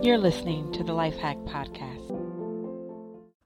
You're listening to the LIFEHAC Podcast.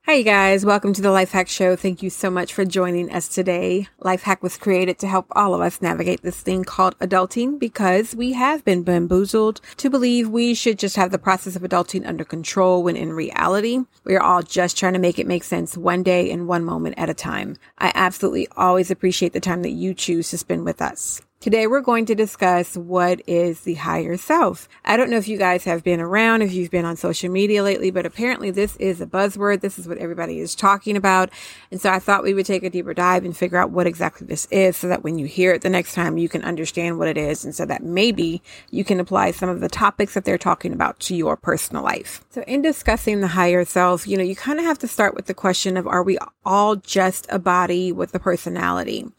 Hi, you guys. Welcome to the LIFEHAC Show. Thank you so much for joining us today. LIFEHAC was created to help all of us navigate this thing called adulting because we have been bamboozled to believe we should just have the process of adulting under control when in reality, we are all just trying to make it make sense one day and one moment at a time. I absolutely always appreciate the time that you choose to spend with us. Today we're going to discuss what is the higher self. I don't know if you guys have been around, if you've been on social media lately, but apparently this is a buzzword. This is what everybody is talking about. And so I thought we would take a deeper dive and figure out what exactly this is so that when you hear it the next time, you can understand what it is. And so that maybe you can apply some of the topics that they're talking about to your personal life. So in discussing the higher self, you know, you kind of have to start with the question of, are we all just a body with a personality?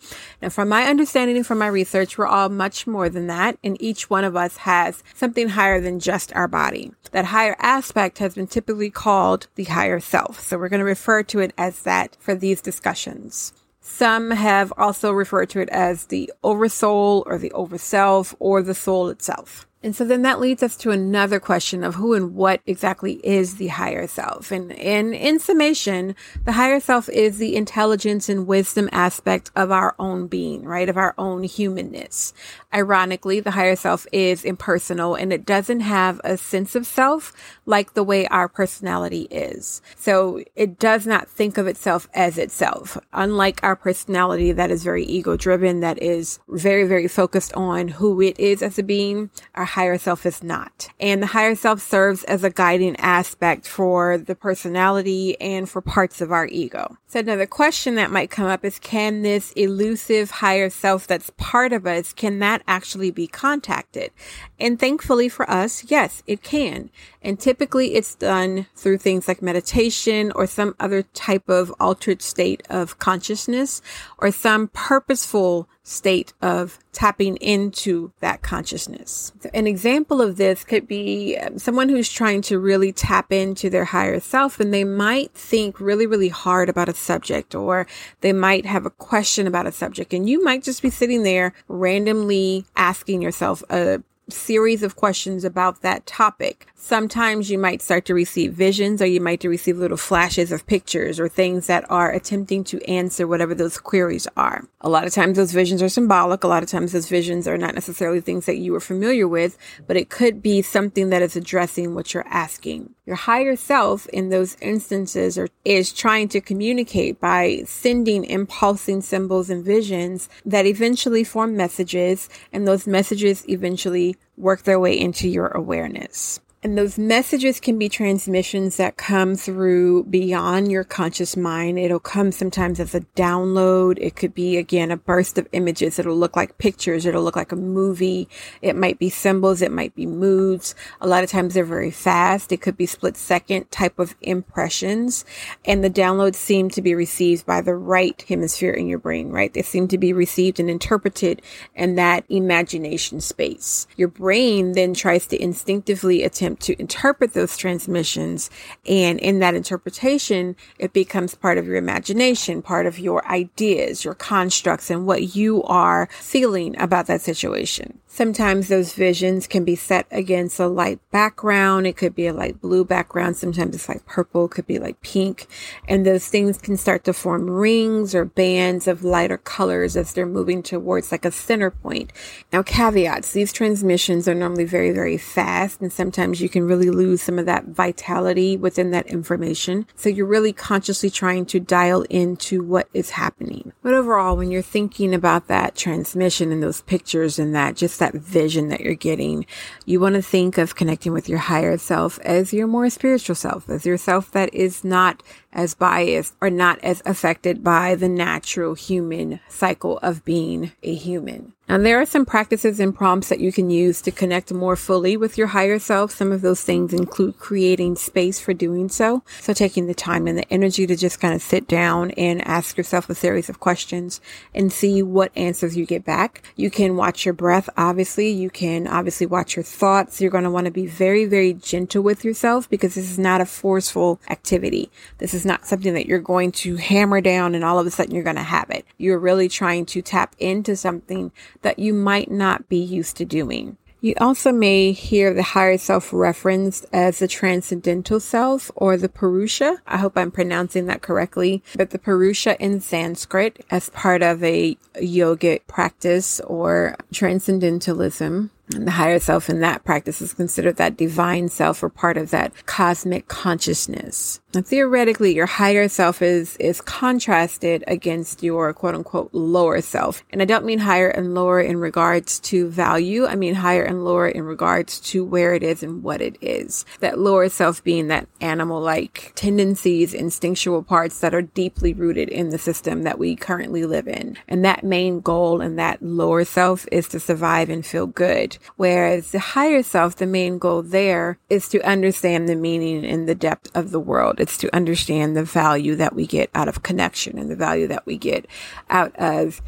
Now, from my understanding and from my research, we're all much more than that, and each one of us has something higher than just our body. That higher aspect has been typically called the higher self. So we're going to refer to it as that for these discussions. Some have also referred to it as the oversoul or the overself or the soul itself. And so then that leads us to another question of who and what exactly is the higher self. And, and in summation, the higher self is the intelligence and wisdom aspect of our own being, right? Of our own humanness. Ironically, the higher self is impersonal and it doesn't have a sense of self like the way our personality is. So it does not think of itself as itself. Unlike our personality that is very ego driven, that is very, very focused on who it is as a being, our higher self is not. And the higher self serves as a guiding aspect for the personality and for parts of our ego. So another question that might come up is can this elusive higher self that's part of us, can that actually be contacted? And thankfully for us, yes, it can. And typically it's done through things like meditation or some other type of altered state of consciousness or some purposeful state of tapping into that consciousness. An example of this could be um, someone who's trying to really tap into their higher self and they might think really, really hard about a subject or they might have a question about a subject and you might just be sitting there randomly asking yourself a series of questions about that topic. Sometimes you might start to receive visions or you might receive little flashes of pictures or things that are attempting to answer whatever those queries are. A lot of times those visions are symbolic. A lot of times those visions are not necessarily things that you are familiar with, but it could be something that is addressing what you're asking. Your higher self in those instances are, is trying to communicate by sending impulsing symbols and visions that eventually form messages and those messages eventually work their way into your awareness. And those messages can be transmissions that come through beyond your conscious mind. It'll come sometimes as a download. It could be again a burst of images. It'll look like pictures. It'll look like a movie. It might be symbols. It might be moods. A lot of times they're very fast. It could be split second type of impressions. And the downloads seem to be received by the right hemisphere in your brain, right? They seem to be received and interpreted in that imagination space. Your brain then tries to instinctively attempt attempt to interpret those transmissions. And in that interpretation, it becomes part of your imagination, part of your ideas, your constructs, and what you are feeling about that situation. Sometimes those visions can be set against a light background. It could be a light blue background. Sometimes it's like purple, could be like pink. And those things can start to form rings or bands of lighter colors as they're moving towards like a center point. Now, caveats, these transmissions are normally very, very fast. And sometimes you can really lose some of that vitality within that information. So you're really consciously trying to dial into what is happening. But overall, when you're thinking about that transmission and those pictures and that, just that vision that you're getting. You want to think of connecting with your higher self as your more spiritual self, as your self that is not as biased or not as affected by the natural human cycle of being a human. Now, there are some practices and prompts that you can use to connect more fully with your higher self. Some of those things include creating space for doing so. So taking the time and the energy to just kind of sit down and ask yourself a series of questions and see what answers you get back. You can watch your breath, obviously. You can obviously watch your thoughts. You're going to want to be very, very gentle with yourself because this is not a forceful activity. This is not something that you're going to hammer down and all of a sudden you're going to have it. You're really trying to tap into something that you might not be used to doing. You also may hear the higher self referenced as the transcendental self or the Purusha. I hope I'm pronouncing that correctly. But the Purusha in Sanskrit as part of a yogic practice or transcendentalism and the higher self in that practice is considered that divine self or part of that cosmic consciousness. Now, theoretically, your higher self is, is contrasted against your quote unquote lower self. And I don't mean higher and lower in regards to value. I mean higher and lower in regards to where it is and what it is. That lower self being that animal like tendencies, instinctual parts that are deeply rooted in the system that we currently live in. And that main goal and that lower self is to survive and feel good. Whereas the higher self, the main goal there is to understand the meaning and the depth of the world. It's to understand the value that we get out of connection and the value that we get out of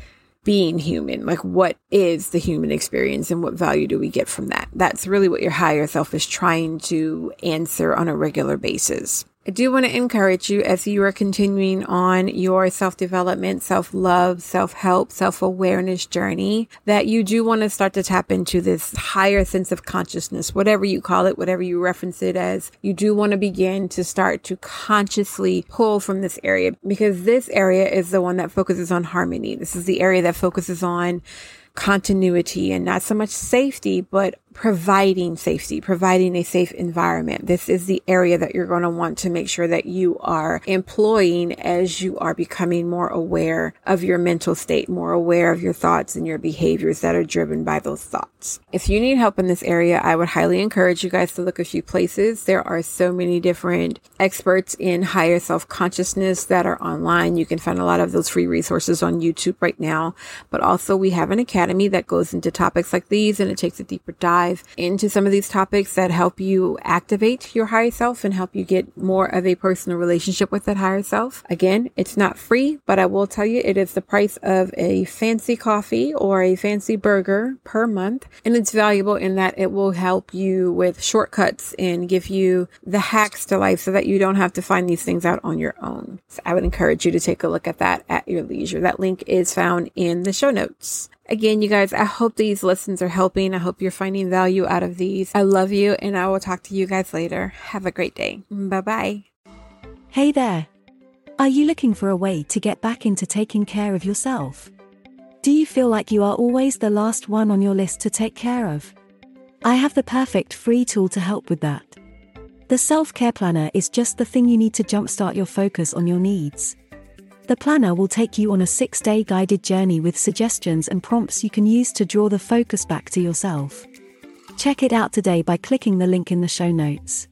being human. Like, what is the human experience and what value do we get from that? That's really what your higher self is trying to answer on a regular basis. I do want to encourage you as you are continuing on your self development, self love, self help, self awareness journey that you do want to start to tap into this higher sense of consciousness, whatever you call it, whatever you reference it as. You do want to begin to start to consciously pull from this area because this area is the one that focuses on harmony. This is the area that focuses on continuity and not so much safety, but providing safety, providing a safe environment. This is the area that you're going to want to make sure that you are employing as you are becoming more aware of your mental state, more aware of your thoughts and your behaviors that are driven by those thoughts. If you need help in this area, I would highly encourage you guys to look a few places. There are so many different experts in higher self consciousness that are online. You can find a lot of those free resources on YouTube right now, but also we have an academy that goes into topics like these and it takes a deeper dive dive into some of these topics that help you activate your higher self and help you get more of a personal relationship with that higher self. Again, it's not free, but I will tell you it is the price of a fancy coffee or a fancy burger per month. And it's valuable in that it will help you with shortcuts and give you the hacks to life so that you don't have to find these things out on your own. So I would encourage you to take a look at that at your leisure. That link is found in the show notes. Again, you guys, I hope these lessons are helping. I hope you're finding value out of these. I love you, and I will talk to you guys later. Have a great day. Bye bye. Hey there. Are you looking for a way to get back into taking care of yourself? Do you feel like you are always the last one on your list to take care of? I have the perfect free tool to help with that. The Self Care Planner is just the thing you need to jumpstart your focus on your needs. The planner will take you on a six day guided journey with suggestions and prompts you can use to draw the focus back to yourself. Check it out today by clicking the link in the show notes.